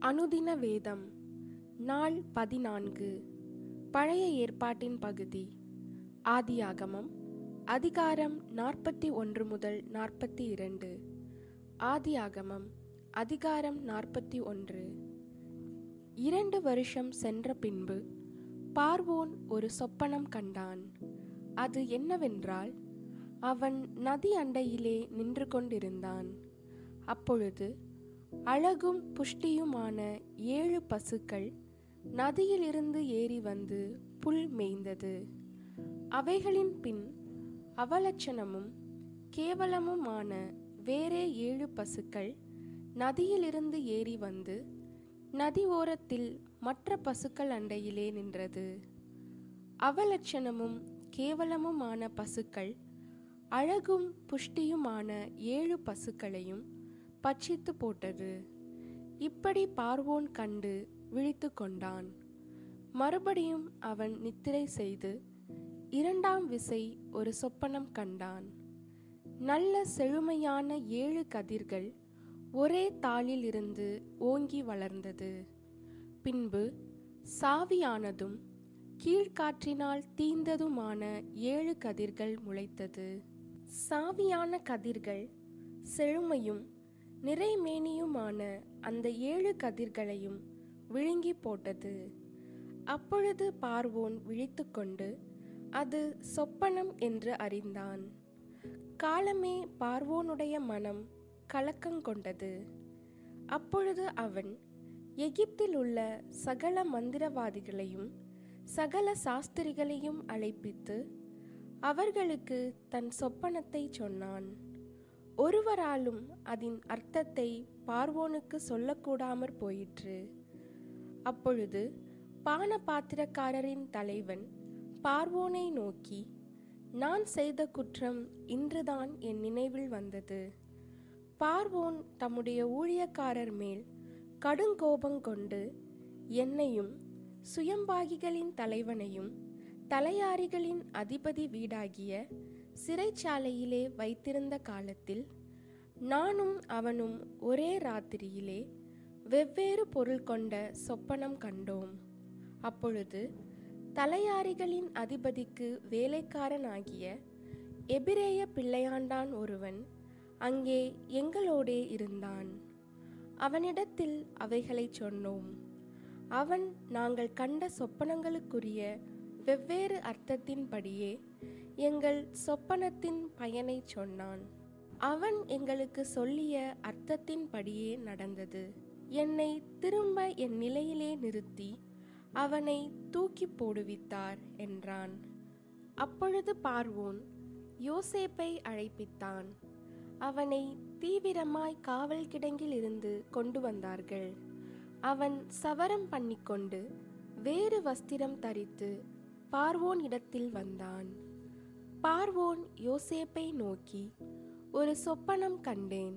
அனுதின வேதம் நாள் பதினான்கு. பழைய ஏற்பாட்டின் பகுதி ஆதியாகமம் அதிகாரம் நாற்பத்தி ஒன்று முதல் நாற்பத்தி இரண்டு. ஆதியாகமம் அதிகாரம் நாற்பத்தி ஒன்று. இரண்டு வருஷம் சென்ற பின்பு பார்வோன் ஒரு சொப்பனம் கண்டான். அது என்னவென்றால் அவன் நதி அண்டையிலே நின்று கொண்டிருந்தான். அப்பொழுது அழகும் புஷ்டியுமான ஏழு பசுக்கள் நதியிலிருந்து ஏறி வந்து புல் மேய்ந்தது. அவைகளின் பின் அவலட்சணமும் கேவலமுமான வேறே ஏழு பசுக்கள் நதியிலிருந்து ஏறி வந்து நதி ஓரத்தில் மற்ற பசுக்கள் அண்டையிலே நின்றது. அவலட்சணமும் கேவலமுமான பசுக்கள் அழகும் புஷ்டியுமான ஏழு பசுக்களையும் பட்சித்து போட்டது. இப்படி பார்வோன் கண்டு விழித்து கொண்டான். மறுபடியும் அவன் நித்திரை செய்து இரண்டாம் விசை ஒரு சொப்பனம் கண்டான். நல்ல செழுமையான ஏழு கதிர்கள் ஒரே தாளில் இருந்து ஓங்கி வளர்ந்தது. பின்பு சாவியானதும் கீழ்காற்றினால் தீந்ததுமான ஏழு கதிர்கள் முளைத்தது. சாவியான கதிர்கள் செழுமையும் நிறைமேனியுமான அந்த ஏழு கதிர்களையும் விழுங்கி போட்டது. அப்பொழுது பார்வோன் விழித்துக்கொண்டு அது சொப்பனம் என்று அறிந்தான். காலமே பார்வோனுடைய மனம் கலக்கங்கொண்டது அப்பொழுது அவன் எகிப்தில் உள்ள சகல மந்திரவாதிகளையும் சகல சாஸ்திரிகளையும் அழைப்பித்து அவர்களுக்கு தன் சொப்பனத்தை சொன்னான். ஒருவராலும் அதன் அர்த்தத்தை பார்வோனுக்கு சொல்லக்கூடாமற் போயிற்று. அப்பொழுது பான பாத்திரக்காரரின் தலைவன் பார்வோனை நோக்கி நான் செய்த குற்றம் இன்றுதான் என் நினைவில் வந்தது. பார்வோன் தம்முடைய ஊழியக்காரர் மேல் கடுங்கோபம் கொண்டு என்னையும் சுயம்பாகிகளின் தலைவனையும் தலையாரிகளின் அதிபதி வீடாகிய சிறைச்சாலையிலே வைத்திருந்த காலத்தில் நானும் அவனும் ஒரே ராத்திரியிலே வெவ்வேறு பொருள் கொண்ட சொப்பனம் கண்டோம். அப்பொழுது தலையாரிகளின் அதிபதிக்கு வேலைக்காரனாகிய எபிரேய பிள்ளையாண்டான் ஒருவன் அங்கே எங்களோடே இருந்தான். அவனிடத்தில் அவைகளை சொன்னோம். அவன் நாங்கள் கண்ட சொப்பனங்களுக்குரிய வெவ்வேறு அர்த்தத்தின்படியே எங்கள் சொப்பனத்தின் பயனை சொன்னான். அவன் எங்களுக்கு சொல்லிய அர்த்தத்தின்படியே நடந்தது. என்னை திரும்ப என் நிலையிலே நிறுத்தி அவனை தூக்கி போடுவித்தார் என்றான். அப்பொழுது பார்வோன் யோசேப்பை அழைப்பித்தான். அவனை தீவிரமாய் காவல் கிடங்கில் இருந்து கொண்டு வந்தார்கள். அவன் சவரம் பண்ணிக்கொண்டு வேறு வஸ்திரம் தரித்து பார்வோன் இடத்தில் வந்தான். பார்வோன் யோசேப்பை நோக்கி ஒரு சொப்பனம் கண்டேன்.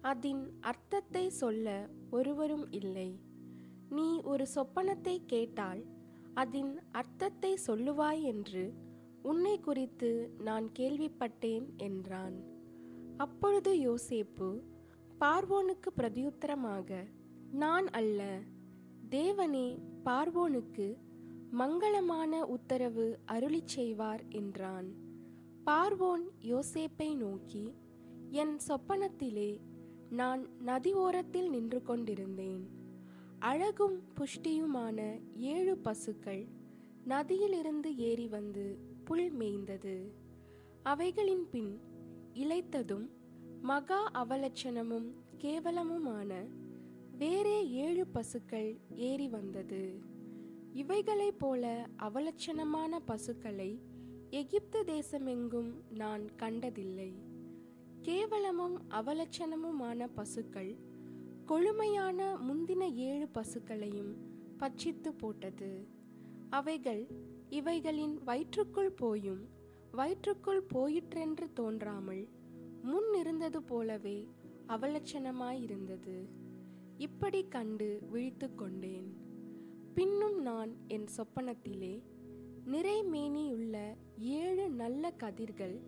அதன் அர்த்தத்தை சொல்ல ஒருவரும் இல்லை. நீ ஒரு சொப்பனத்தை கேட்டால் அதன் அர்த்தத்தை சொல்லுவாய் என்று உன்னை குறித்து நான் கேள்விப்பட்டேன் என்றான். அப்பொழுது யோசேப்பு பார்வோனுக்கு பிரதியுத்தரமாக நான் அல்ல. தேவனே பார்வோனுக்கு மங்களமான உத்தரவு அருளி செய்வார் என்றான். பார்வோன் யோசேப்பை நோக்கி என் சொப்பனத்திலே நான் நதி ஓரத்தில் நின்று கொண்டிருந்தேன். அழகும் புஷ்டியுமான ஏழு பசுக்கள் நதியிலிருந்து ஏறி வந்து புல் மேய்ந்தது. அவைகளின் பின் இழைத்ததும் மகா அவலட்சணமும் கேவலமுமான வேறே ஏழு பசுக்கள் ஏறி வந்தது. இவைகளைப் போல அவலட்சணமான பசுக்களை எகிப்து தேசமெங்கும் நான் கண்டதில்லை. கேவலமும் அவலட்சணமுமான பசுக்கள் கொழுமையான முந்தின ஏழு பசுக்களையும் பட்சித்து போட்டது. அவைகள் இவைகளின் வயிற்றுக்குள் போயும் வயிற்றுக்குள் போயிற்றென்று தோன்றாமல் முன் இருந்தது போலவே அவலட்சணமாயிருந்தது. இப்படி கண்டு விழித்து கொண்டேன். பின்னும் நான் என் சொப்பனத்திலே நிறைமேனியுள்ள நல்ல கதிர்கள்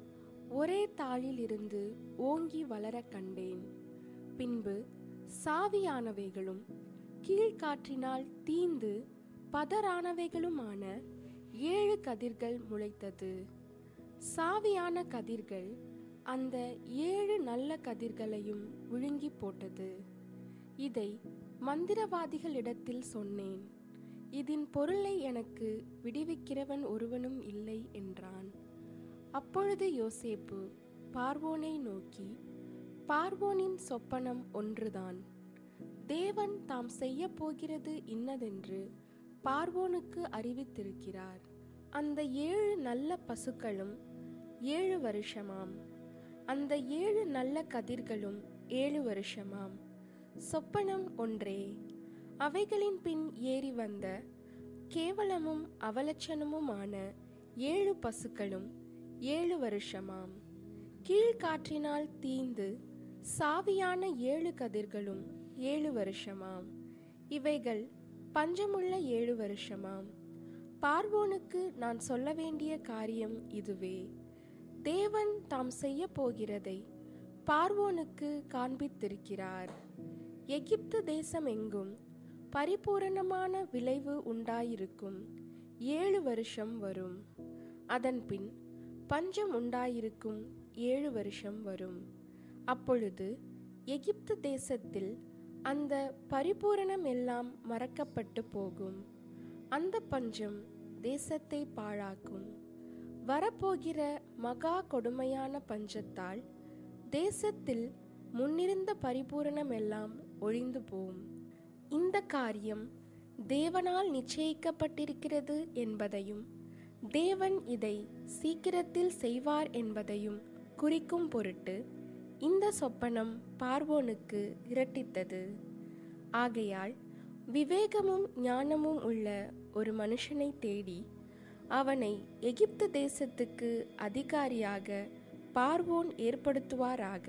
ஒரே தாளில் இருந்து ஓங்கி வளர கண்டேன். பின்பு சாவியானவைகளும் கீழ்காற்றினால் தீந்து பதறானவைகளுமான ஏழு கதிர்கள் முளைத்தது. சாவியான கதிர்கள் அந்த ஏழு நல்ல கதிர்களையும் விழுங்கி போட்டது. இதை மந்திரவாதிகளிடத்தில் சொன்னேன். இதன் பொருளை எனக்கு விடுவிக்கிறவன் ஒருவனும் இல்லை என்றான். அப்பொழுது யோசேப்பு பார்வோனை நோக்கி பார்வோனின் சொப்பனம் ஒன்றுதான். தேவன் தாம் செய்ய போகிறது இன்னதென்று பார்வோனுக்கு அறிவித்திருக்கிறார். அந்த ஏழு நல்ல பசுக்களும் ஏழு வருஷமாம். அந்த ஏழு நல்ல கதிர்களும் ஏழு வருஷமாம். சொப்பனம் ஒன்றே. அவைகளின் பின் ஏறி வந்த கேவலமும் அவலட்சணமுமான ஏழு பசுக்களும் ஏழு வருஷமாம். கீழ்காற்றினால் தீந்து சாவியான ஏழு கதிர்களும் ஏழு வருஷமாம். இவைகள் பஞ்சமுள்ள ஏழு வருஷமாம். பார்வோனுக்கு நான் சொல்ல வேண்டிய காரியம் இதுவே. தேவன் தாம் செய்ய போகிறதை பார்வோனுக்கு காண்பித்திருக்கிறார். எகிப்து தேசம் எங்கும் பரிபூரணமான விளைவு உண்டாயிருக்கும். ஏழு வருஷம் வரும். அதன்பின் பஞ்சம் உண்டாயிருக்கும் ஏழு வருஷம் வரும். அப்பொழுது எகிப்து தேசத்தில் அந்த பரிபூரணம் எல்லாம் மறக்கப்பட்டு போகும். அந்த பஞ்சம் தேசத்தை பாழாக்கும். வரப்போகிற மகா கொடுமையான பஞ்சத்தால் தேசத்தில் முன்னிருந்த பரிபூரணம் எல்லாம் ஒழிந்து போகும். இந்த காரியம் தேவனால் நிச்சயிக்கப்பட்டிருக்கிறது என்பதையும் தேவன் இதை சீக்கிரத்தில் செய்வார் என்பதையும் குறிக்கும் பொருட்டு இந்த சொப்பனம் பார்வோனுக்கு இரட்டித்தது. ஆகையால் விவேகமும் ஞானமும் உள்ள ஒரு மனுஷனை தேடி அவனை எகிப்து தேசத்துக்கு அதிகாரியாக பார்வோன் ஏற்படுத்துவாராக.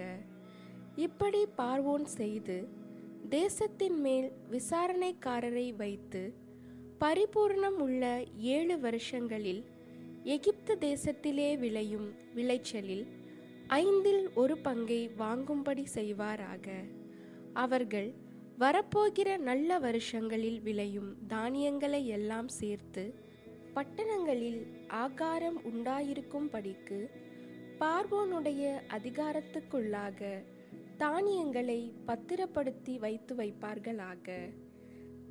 இப்படி பார்வோன் செய்து தேசத்தின் மேல் விசாரணைக்காரரை வைத்து பரிபூர்ணம் உள்ள ஏழு வருஷங்களில் எகிப்து தேசத்திலே விளையும் விளைச்சலில் ஐந்தில் ஒரு பங்கை வாங்கும்படி செய்வாராக. அவர்கள் வரப்போகிற நல்ல வருஷங்களில் விளையும் தானியங்களை எல்லாம் சேர்த்து பட்டணங்களில் ஆகாரம் உண்டாயிருக்கும்படிக்கு பார்வோனுடைய அதிகாரத்துக்குள்ளாக தானியங்களை பத்திரப்படுத்தி வைத்து வைப்பார்களாக.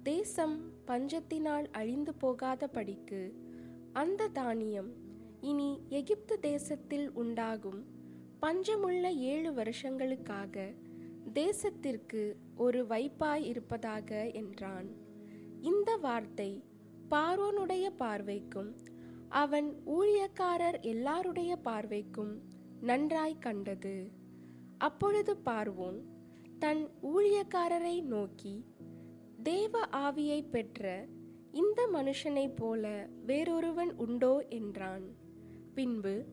தேசம் பஞ்சத்தினால் அழிந்து போகாதபடிக்கு அந்த தானியம் இனி எகிப்து தேசத்தில் உண்டாகும். பஞ்சமுள்ள ஏழு வருஷங்களுக்காக தேசத்திற்கு ஒரு வைப்பாய் இருப்பதாக என்றான். இந்த வார்த்தை பார்வோனுடைய பார்வைக்கும் அவன் ஊழியக்காரர் எல்லாருடைய பார்வைக்கும் நன்றாய் கண்டது. அப்பொழுது பார்வோன் தன் ஊழியக்காரரை நோக்கி தேவ ஆவியை பெற்ற இந்த மனுஷனைப் போல வேறொருவன் உண்டோ என்றான். பின்பு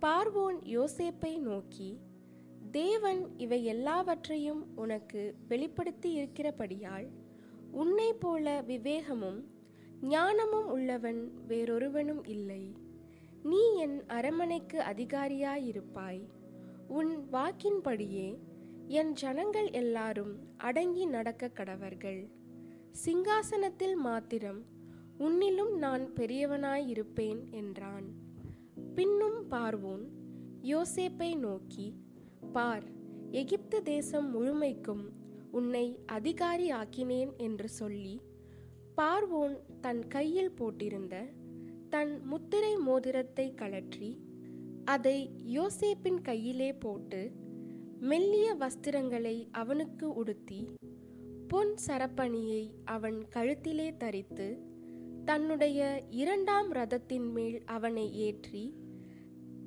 பார்வோன் யோசேப்பை நோக்கி தேவன் இவை எல்லாவற்றையும் உனக்கு வெளிப்படுத்தி இருக்கிறபடியால் உன்னை போல விவேகமும் ஞானமும் உள்ளவன் வேறொருவனும் இல்லை. நீ என் அரமனைக்கு அதிகாரியாயிருப்பாய். உன் வாக்கின்படியே என் ஜனங்கள் எல்லாரும் அடங்கி நடக்க கடவர்கள். சிங்காசனத்தில் மாத்திரம் உன்னிலும் நான் பெரியவனாயிருப்பேன் என்றான். பின்னும் பார்வோன் யோசேப்பை நோக்கி பார் எகிப்து தேசம் முழுமைக்கும் உன்னை அதிகாரி ஆக்கினேன் என்று சொல்லி பார்வோன் தன் கையில் போட்டிருந்த தன் முத்திரை மோதிரத்தை கழற்றி அதை யோசேப்பின் கையிலே போட்டு மெல்லிய வஸ்திரங்களை அவனுக்கு உடுத்தி பொன் சரப்பணியை அவன் கழுத்திலே தரித்து தன்னுடைய இரண்டாம் ரதத்தின் மேல் அவனை ஏற்றி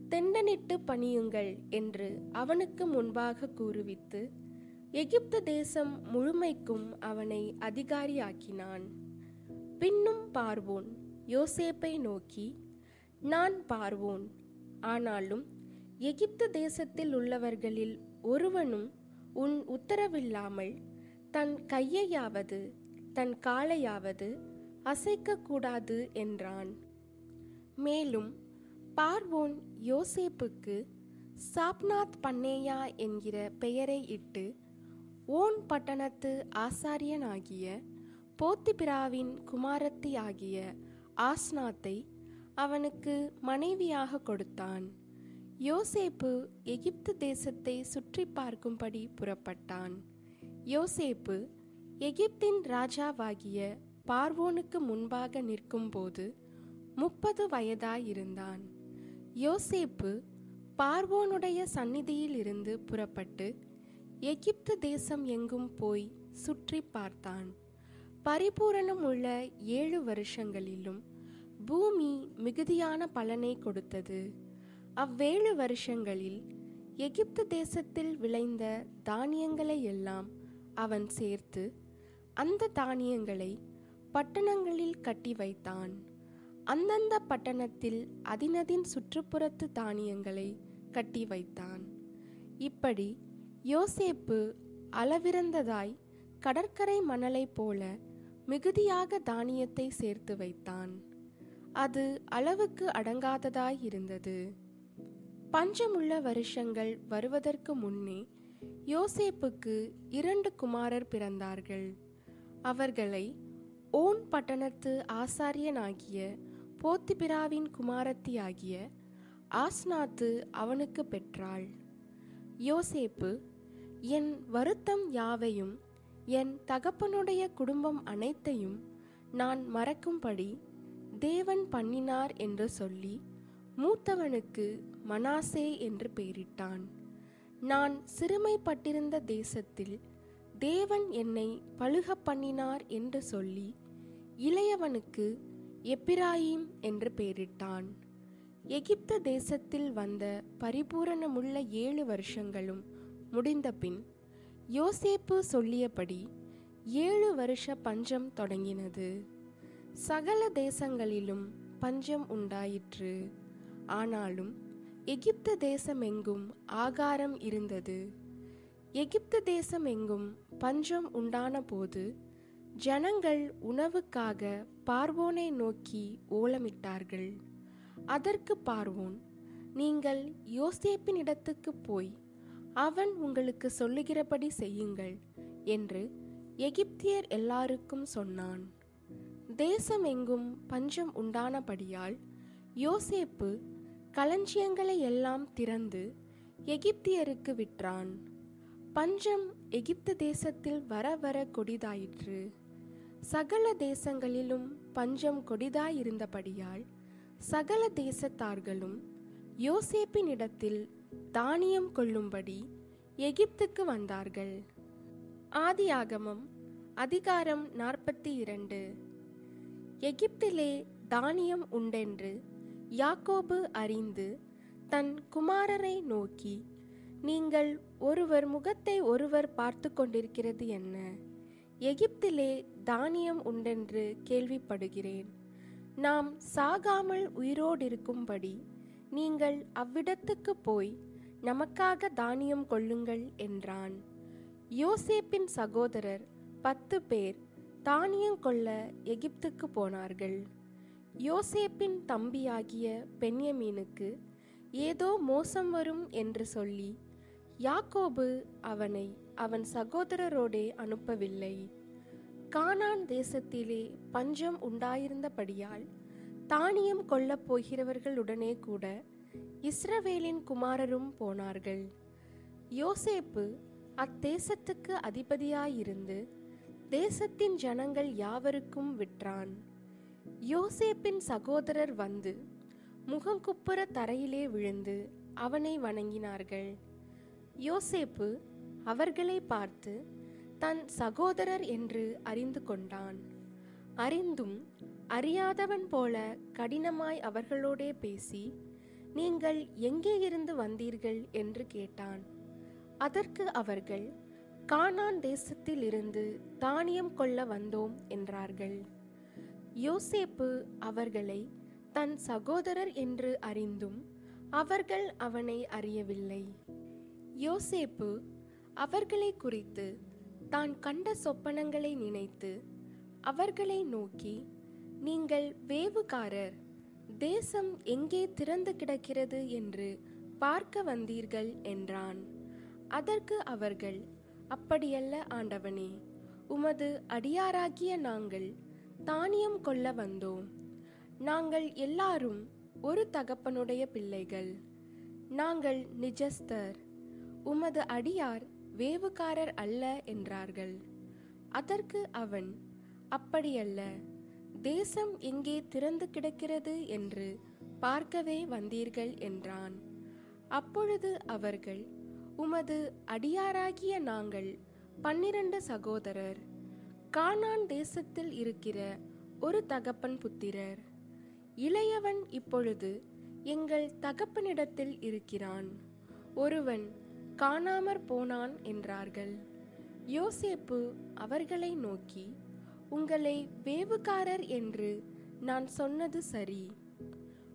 தெண்டனிட்டு பணியுங்கள் என்று அவனுக்கு முன்பாக கூறுவித்து எகிப்து தேசம் முழுமைக்கும் அவனை அதிகாரியாக்கினான். பின்னும் பார்வோன். யோசேப்பை நோக்கி நான் பார்வோன். ஆனாலும் எகிப்து தேசத்தில் உள்ளவர்களில் ஒருவனும் உன் உத்தரவில்லாமல் தன் கையையாவது தன் காலையாவது அசைக்கக்கூடாது என்றான். மேலும் பார்வோன் யோசேப்புக்கு சாப்நாத் பண்ணேயா என்கிற பெயரை இட்டு ஓன் பட்டணத்து ஆசாரியனாகிய போத்திபிராவின் குமாரத்தி ஆகிய ஆஸ்நாத்தை அவனுக்கு மனைவியாக கொடுத்தான். யோசேப்பு எகிப்து தேசத்தை சுற்றி பார்க்கும்படி புறப்பட்டான். யோசேப்பு எகிப்தின் ராஜாவாகிய பார்வோனுக்கு முன்பாக நிற்கும்போது முப்பது வயதாயிருந்தான். யோசேப்பு பார்வோனுடைய சந்நிதியில் இருந்து புறப்பட்டு எகிப்து தேசம் எங்கும் போய் சுற்றி பார்த்தான். பரிபூரணம் உள்ள ஏழு வருஷங்களிலும் பூமி மிகுதியான பலனை கொடுத்தது. அவ்வேழு வருஷங்களில் எகிப்து தேசத்தில் விளைந்த தானியங்களை எல்லாம் அவன் சேர்த்து அந்த தானியங்களை பட்டணங்களில் கட்டி வைத்தான். அந்தந்த பட்டணத்தில் அதினதின் சுற்றுப்புறத்து தானியங்களை கட்டி வைத்தான். இப்படி யோசேப்பு அளவிறந்ததாய் கடற்கரை மணலைப் போல மிகுதியாக தானியத்தை சேர்த்து வைத்தான். அது அளவுக்கு அடங்காததாய் இருந்தது. பஞ்சமுள்ள வருஷங்கள் வருவதற்கு முன்னே யோசேப்புக்கு இரண்டு குமாரர் பிறந்தார்கள். அவர்களை ஓன் பட்டணத்து ஆசாரியனாகிய போத்திபிராவின் குமாரத்தியாகிய ஆஸ்நாத்து அவனுக்கு பெற்றாள். யோசேப்பு என் வருத்தம் யாவையும் என் தகப்பனுடைய குடும்பம் அனைத்தையும் நான் மறக்கும்படி தேவன் பண்ணினார் என்று சொல்லி மூத்தவனுக்கு மனாசே என்று பெயரிட்டான். நான் சிறுமைப்பட்டிருந்த தேசத்தில் தேவன் என்னை பழுக பண்ணினார் என்று சொல்லி இளையவனுக்கு எப்பிராயிம் என்று பெயரிட்டான். எகிப்து தேசத்தில் வந்த பரிபூரணமுள்ள ஏழு வருஷங்களும் முடிந்தபின் யோசேப்பு சொல்லியபடி ஏழு வருஷ பஞ்சம் தொடங்கினது. சகல தேசங்களிலும் பஞ்சம் உண்டாயிற்று. ஆனாலும் எகிப்து தேசமெங்கும் ஆகாரம் இருந்தது. எகிப்து தேசமெங்கும் பஞ்சம் உண்டான போது ஜனங்கள் உணவுக்காக பார்வோனை நோக்கி ஓலமிட்டார்கள். அதற்கு பார்வோன் நீங்கள் யோசேப்பினிடத்துக்கு போய் அவன் உங்களுக்கு சொல்லுகிறபடி செய்யுங்கள் என்று எகிப்தியர் எல்லாருக்கும் சொன்னான். தேசம் எங்கும் பஞ்சம் உண்டானபடியால் யோசேப்பு களஞ்சியங்களை எல்லாம் திறந்து எகிப்தியருக்கு விற்றான். பஞ்சம் எகிப்து தேசத்தில் வர வர கொடிதாயிற்று. சகல தேசங்களிலும் பஞ்சம் கொடிதாயிருந்தபடியால் சகல தேசத்தார்களும் யோசேப்பினிடத்தில் தானியம் கொள்ளும்படி எகிப்துக்கு வந்தார்கள். ஆதியாகமம் அதிகாரம் நாற்பத்தி இரண்டு. எகிப்திலே தானியம் உண்டென்று யாக்கோபு அறிந்து தன் குமாரரை நோக்கி நீங்கள் ஒருவர் முகத்தை ஒருவர் பார்த்து கொண்டிருக்கிறது என்ன? எகிப்திலே தானியம் உண்டென்று கேள்விப்படுகிறேன். நாம் சாகாமல் உயிரோடிருக்கும்படி நீங்கள் அவ்விடத்துக்கு போய் நமக்காக தானியம் கொள்ளுங்கள் என்றான். யோசேப்பின் சகோதரர் பத்து பேர் தானியம் கொள்ள எகிப்துக்கு போனார்கள். யோசேப்பின் தம்பியாகிய பென்யமீனுக்கு ஏதோ மோசம் வரும் என்று சொல்லி யாக்கோபு அவனை அவன் சகோதரரோடே அனுப்பவில்லை. கானான் தேசத்திலே பஞ்சம் உண்டாயிருந்தபடியால் தானியம் கொள்ளப் போகிறவர்களுடனே கூட இஸ்ரவேலின் குமாரரும் போனார்கள். யோசேப்பு அத்தேசத்துக்கு அதிபதியாயிருந்து தேசத்தின் ஜனங்கள் யாவருக்கும் விற்றான். யோசேப்பின் சகோதரர் வந்து முகங்குப்புற தரையிலே விழுந்து அவனை வணங்கினார்கள். யோசேப்பு அவர்களை பார்த்து தன் சகோதரர் என்று அறிந்து கொண்டான். அறிந்தும் அறியாதவன் போல கடினமாய் அவர்களோடே பேசி நீங்கள் எங்கே இருந்து வந்தீர்கள்? என்று கேட்டான். அதற்கு அவர்கள் கானான் தேசத்தில் இருந்து தானியம் கொள்ள வந்தோம் என்றார்கள். யோசேப்பு அவர்களை தன் சகோதரர் என்று அறிந்தும் அவர்கள் அவனை அறியவில்லை. யோசேப்பு அவர்களை குறித்து தான் கண்ட சொப்பனங்களை நினைத்து அவர்களை நோக்கி நீங்கள் வேவுகாரர் தேசம் எங்கே திறந்து கிடக்கிறது என்று பார்க்க வந்தீர்கள்? என்றான். அதற்கு அவர்கள் அப்படியல்ல ஆண்டவனே உமது அடியாராகிய நாங்கள் தானியம் கொள்ள வந்தோம். நாங்கள் எல்லாரும் ஒரு தகப்பனுடைய பிள்ளைகள். நாங்கள் நிஜஸ்தர். உமது அடியார் வேவுக்காரர் அல்ல என்றார்கள். அதற்கு அவன் அப்படியல்ல தேசம் எங்கே திறந்து கிடக்கிறது என்று பார்க்கவே வந்தீர்கள் என்றான். அப்பொழுது அவர்கள் உமது அடியாராகிய நாங்கள் பன்னிரண்டு சகோதரர். கானான் தேசத்தில் இருக்கிற ஒரு தகப்பன் புத்திரர். இளையவன் இப்பொழுது எங்கள் தகப்பனிடத்தில் இருக்கிறான். ஒருவன் காணாமற் போனான் என்றார்கள். யோசேப்பு அவர்களை நோக்கி உங்களை வேவுகாரர் என்று நான் சொன்னது சரி.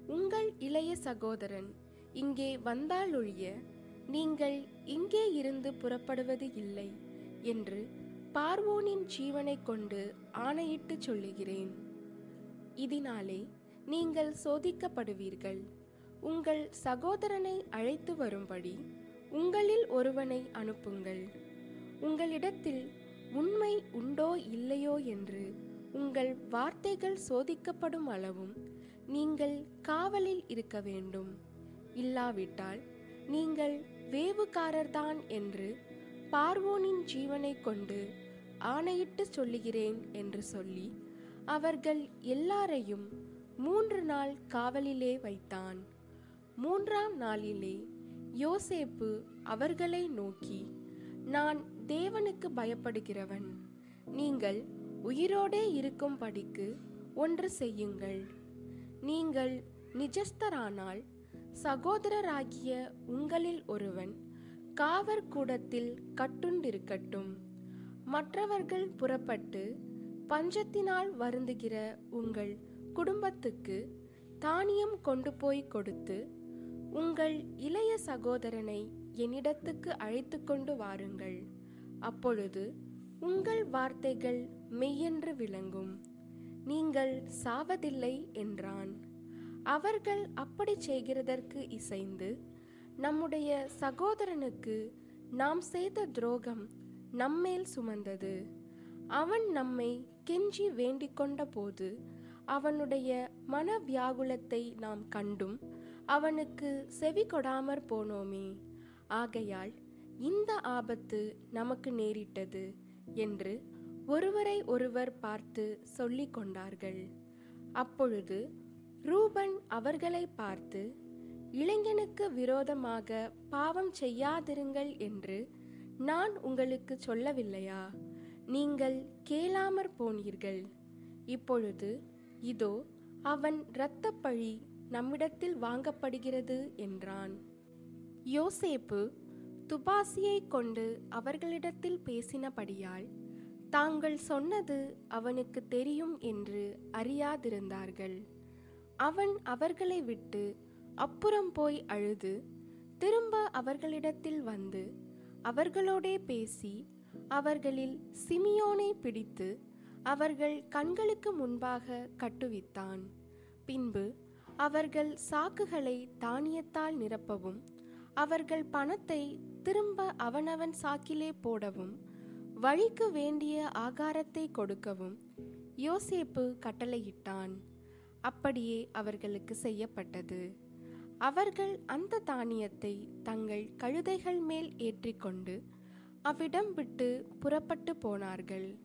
உங்கள் இளைய சகோதரன் இங்கே வந்தாலொழிய நீங்கள் இங்கே இருந்து புறப்படுவது இல்லை என்று பார்வோனின் ஜீவனை கொண்டு ஆணையிட்டு சொல்லுகிறேன். இதனாலே நீங்கள் சோதிக்கப்படுவீர்கள். உங்கள் சகோதரனை அழைத்து வரும்படி உங்களில் ஒருவனை அனுப்புங்கள். உங்களிடத்தில் உண்மை உண்டோ இல்லையோ என்று உங்கள் வார்த்தைகள் சோதிக்கப்படும் அளவும் நீங்கள் காவலில் இருக்க வேண்டும். இல்லாவிட்டால் நீங்கள் வேவுகாரர்தான் என்று பார்வோனின் ஜீவனை கொண்டு ஆணையிட்டு சொல்லுகிறேன் என்று சொல்லி அவர்கள் எல்லாரையும் மூன்று நாள் காவலிலே வைத்தான். மூன்றாம் நாளிலே யோசேப்பு அவர்களை நோக்கி நான் தேவனுக்கு பயப்படுகிறவன். நீங்கள் உயிரோடே இருக்கும்படிக்கு ஒன்று செய்யுங்கள். நீங்கள் நிஜஸ்தரானால் சகோதரராகிய உங்களில் ஒருவன் காவற்கூடத்தில் கட்டுண்டிருக்கட்டும். மற்றவர்கள் புறப்பட்டு பஞ்சத்தினால் வருந்துகிற உங்கள் குடும்பத்துக்கு தானியம் கொண்டு போய் கொடுத்து உங்கள் இளைய சகோதரனை என்னிடத்துக்கு அழைத்து கொண்டு வாருங்கள். அப்பொழுது உங்கள் வார்த்தைகள் மெய்யென்று விளங்கும். நீங்கள் சாவதில்லை என்றான். அவர்கள் அப்படி செய்கிறதற்கு இசைந்து நம்முடைய சகோதரனுக்கு நாம் செய்த துரோகம் நம்மேல் சுமந்தது. அவன் நம்மை கெஞ்சி வேண்டிக் கொண்ட போது அவனுடைய மன வியாகுலத்தை நாம் கண்டும் அவனுக்கு செவி கொடாமற் போனோமே. ஆகையால் இந்த ஆபத்து நமக்கு நேரிட்டது என்று ஒருவரை ஒருவர் பார்த்து சொல்லிக் கொண்டார்கள். அப்பொழுது ரூபன் அவர்களை பார்த்து இளைஞனுக்கு விரோதமாக பாவம் செய்யாதிருங்கள் என்று நான் உங்களுக்கு சொல்லவில்லையா? நீங்கள் கேளாமற் போனீர்கள். இப்பொழுது இதோ அவன் இரத்தப்பழி நம்மிடத்தில் வாங்கப்படுகிறது என்றான். யோசேப்பு துபாசியை கொண்டு அவர்களிடத்தில் பேசினபடியால் தாங்கள் சொன்னது அவனுக்கு தெரியும் என்று அறியாதிருந்தார்கள். அவன் அவர்களை விட்டு அப்புறம் போய் அழுது திரும்ப அவர்களிடத்தில் வந்து அவர்களோடே பேசி அவர்களில் சிமியோனை பிடித்து அவர்கள் கண்களுக்கு முன்பாக கட்டுவித்தான். பின்பு அவர்கள் சாக்குகளை தானியத்தால் நிரப்பவும் அவர்கள் பணத்தை திரும்ப அவனவன் சாக்கிலே போடவும் வழிக்கு வேண்டிய ஆகாரத்தை கொடுக்கவும் யோசேப்பு கட்டளையிட்டான். அப்படியே அவர்களுக்கு செய்யப்பட்டது. அவர்கள் அந்த தானியத்தை தங்கள் கழுதைகள் மேல் ஏற்றிக்கொண்டு அவ்விடம் விட்டு புறப்பட்டு போனார்கள்.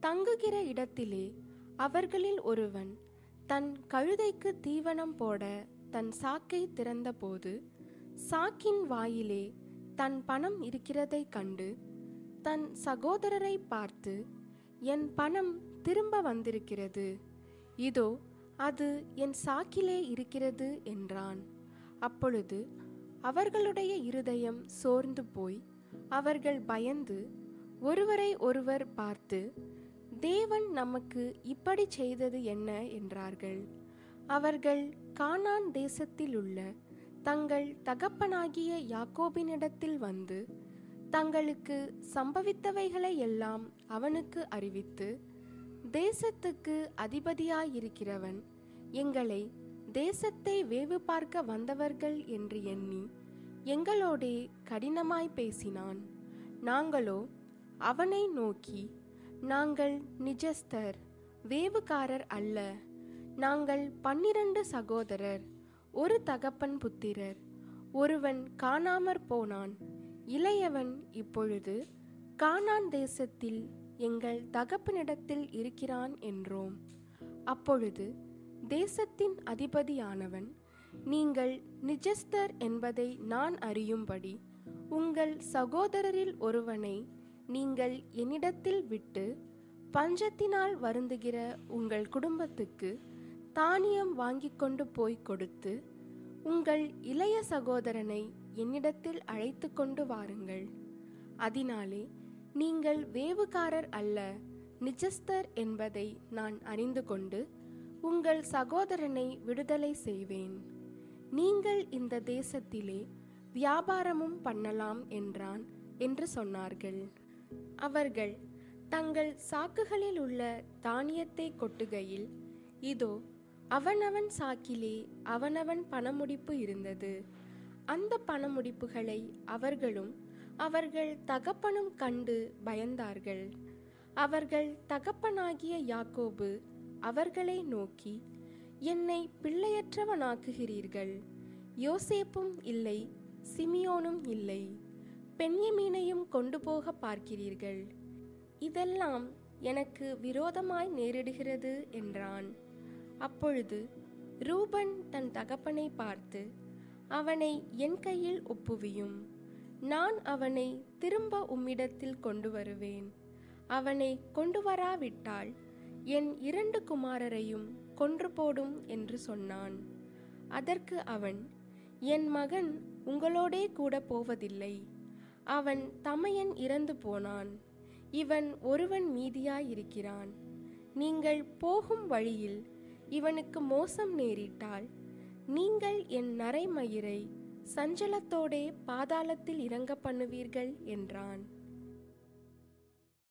தங்குகிற இடத்திலே அவர்களில் ஒருவன் தன் கழுதைக்கு தீவனம் போட தன் சாக்கை திறந்தபோது சாக்கின் வாயிலே தன் பணம் இருக்கிறதைக் கண்டு தன் சகோதரரை பார்த்து என் பணம் திரும்ப வந்திருக்கிறது. இதோ அது என் சாக்கிலே இருக்கிறது என்றான். அப்பொழுது அவர்களுடைய இருதயம் சோர்ந்து போய் அவர்கள் பயந்து ஒருவரை ஒருவர் பார்த்து தேவன் நமக்கு இப்படி செய்தது என்ன? என்றார்கள். அவர்கள் கானான் தேசத்தில் உள்ள தங்கள் தகப்பனாகிய யாக்கோபினிடத்தில் வந்து தங்களுக்கு சம்பவித்தவைகளை எல்லாம் அவனுக்கு அறிவித்து தேசத்துக்கு அதிபதியாயிருக்கிறவன் எங்களை தேசத்தை வேவு பார்க்க வந்தவர்கள் என்று எண்ணி எங்களோடே கடினமாய் பேசினான். நாங்களோ அவனை நோக்கி நாங்கள் நிஜஸ்தர் வேவுகாரர் அல்ல. நாங்கள் பன்னிரண்டு சகோதரர் ஒரு தகப்பன் புத்திரர். ஒருவன் காணாமற் போனான். இளையவன் இப்பொழுது கானான் தேசத்தில் எங்கள் தகப்பனிடத்தில் இருக்கிறான் என்றோம். அப்பொழுது தேசத்தின் அதிபதியானவன். நீங்கள் நிஜஸ்தர் என்பதை நான் அறியும்படி உங்கள் சகோதரரில் ஒருவனை நீங்கள் என்னிடத்தில் விட்டு பஞ்சத்தினால் வருந்துகிற உங்கள் குடும்பத்துக்கு தானியம் வாங்கி கொண்டு போய் கொடுத்து உங்கள் இளைய சகோதரனை என்னிடத்தில் அழைத்து கொண்டு வாருங்கள். அதனாலே நீங்கள் வேவுகாரர் அல்ல நிஜஸ்தர் என்பதை நான் அறிந்து கொண்டு உங்கள் சகோதரனை விடுதலை செய்வேன். நீங்கள் இந்த தேசத்திலே வியாபாரமும் பண்ணலாம் என்றான் என்று சொன்னார்கள். அவர்கள் தங்கள் சாக்குகளில் உள்ள தானியத்தை கொட்டுகையில் இதோ அவனவன் சாக்கிலே அவனவன் பணமுடிப்பு இருந்தது. அந்த பணமுடிப்புகளை அவர்களும் அவர்கள் தகப்பனும் கண்டு பயந்தார்கள். அவர்கள் தகப்பனாகிய யாக்கோபு அவர்களை நோக்கி என்னை பிள்ளையற்றவனாக்குகிறீர்கள். யோசேப்பும் இல்லை சிமியோனும் இல்லை. பெண்யமீனையும் கொண்டு போக பார்க்கிறீர்கள். இதெல்லாம் எனக்கு விரோதமாய் நேரிடுகிறது என்றான். அப்பொழுது ரூபன் தன் தகப்பனை பார்த்து அவனை என் கையில் ஒப்புவியும். நான் அவனை திரும்ப உம்மிடத்தில் கொண்டு வருவேன் அவனை கொண்டு வராவிட்டால் என் இரண்டு குமாரரையும் கொன்று போடும் என்று சொன்னான். அதற்கு அவன் என் மகன் உங்களோடே கூட போவதில்லை. அவன் தமையன் இறந்து போனான். இவன் ஒருவன் மீதியாயிருக்கிறான். நீங்கள் போகும் வழியில் இவனுக்கு மோசம் நேரிட்டால் நீங்கள் என் நரைமயிரை சஞ்சலத்தோடே பாதாளத்தில் இறங்க பண்ணுவீர்கள் என்றான்.